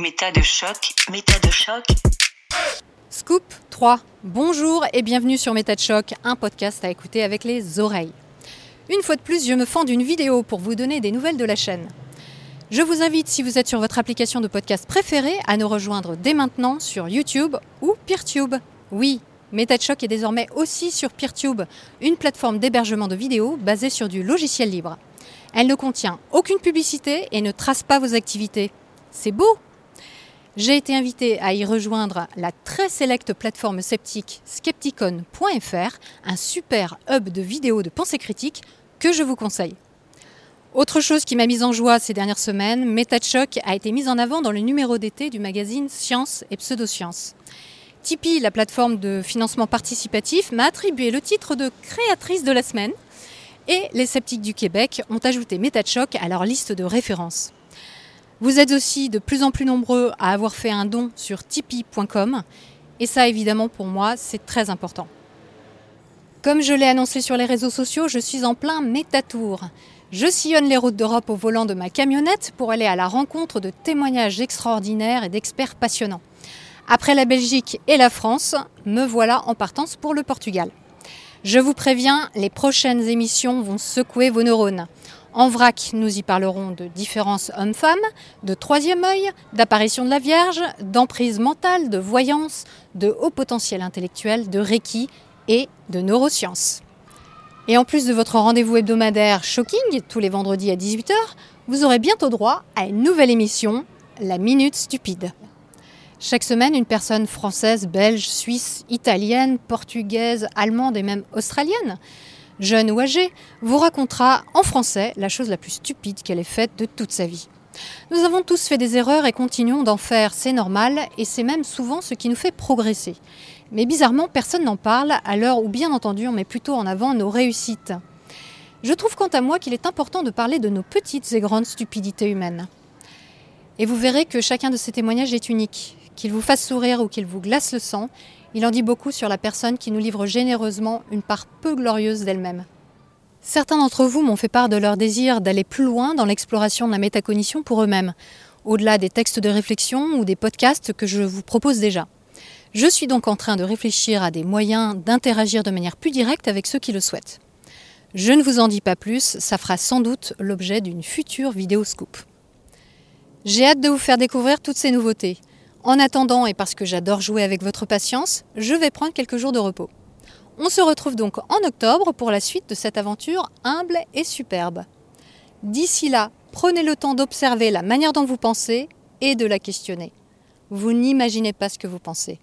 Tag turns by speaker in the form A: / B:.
A: Méta de choc, méta de choc.
B: Scoop 3. Bonjour et bienvenue sur Méta de choc, un podcast à écouter avec les oreilles. Une fois de plus, je me fends d'une vidéo pour vous donner des nouvelles de la chaîne. Je vous invite, si vous êtes sur votre application de podcast préférée, à nous rejoindre dès maintenant sur YouTube ou PeerTube. Oui, MetaChoc est désormais aussi sur PeerTube, une plateforme d'hébergement de vidéos basée sur du logiciel libre. Elle ne contient aucune publicité et ne trace pas vos activités. C'est beau J'ai été invitée à y rejoindre la très sélecte plateforme sceptique skepticon.fr, un super hub de vidéos de pensée critique que je vous conseille. Autre chose qui m'a mise en joie ces dernières semaines, MetaChoc a été mise en avant dans le numéro d'été du magazine Science et Pseudosciences. Tipeee, la plateforme de financement participatif, m'a attribué le titre de créatrice de la semaine et les sceptiques du Québec ont ajouté MetaChoc à leur liste de références. Vous êtes aussi de plus en plus nombreux à avoir fait un don sur tipeee.com et ça évidemment pour moi c'est très important. Comme je l'ai annoncé sur les réseaux sociaux, je suis en plein métatour. Je sillonne les routes d'Europe au volant de ma camionnette pour aller à la rencontre de témoignages extraordinaires et d'experts passionnants. Après la Belgique et la France, me voilà en partance pour le Portugal. Je vous préviens, les prochaines émissions vont secouer vos neurones. En vrac, nous y parlerons de différences hommes-femmes, de troisième œil, d'apparition de la Vierge, d'emprise mentale, de voyance, de haut potentiel intellectuel, de Reiki et de neurosciences. Et en plus de votre rendez-vous hebdomadaire Shocking, tous les vendredis à 18h, vous aurez bientôt droit à une nouvelle émission, La Minute Stupide. Chaque semaine, une personne française, belge, suisse, italienne, portugaise, allemande et même australienne, jeune ou âgée, vous racontera en français la chose la plus stupide qu'elle ait faite de toute sa vie. Nous avons tous fait des erreurs et continuons d'en faire, c'est normal, et c'est même souvent ce qui nous fait progresser. Mais bizarrement, personne n'en parle, à l'heure où bien entendu on met plutôt en avant nos réussites. Je trouve quant à moi qu'il est important de parler de nos petites et grandes stupidités humaines. Et vous verrez que chacun de ces témoignages est unique. Qu'il vous fasse sourire ou qu'il vous glace le sang, il en dit beaucoup sur la personne qui nous livre généreusement une part peu glorieuse d'elle-même. Certains d'entre vous m'ont fait part de leur désir d'aller plus loin dans l'exploration de la métacognition pour eux-mêmes, au-delà des textes de réflexion ou des podcasts que je vous propose déjà. Je suis donc en train de réfléchir à des moyens d'interagir de manière plus directe avec ceux qui le souhaitent. Je ne vous en dis pas plus, ça fera sans doute l'objet d'une future vidéo scoop. J'ai hâte de vous faire découvrir toutes ces nouveautés. En attendant, et parce que j'adore jouer avec votre patience, je vais prendre quelques jours de repos. On se retrouve donc en octobre pour la suite de cette aventure humble et superbe. D'ici là, prenez le temps d'observer la manière dont vous pensez et de la questionner. Vous n'imaginez pas ce que vous pensez.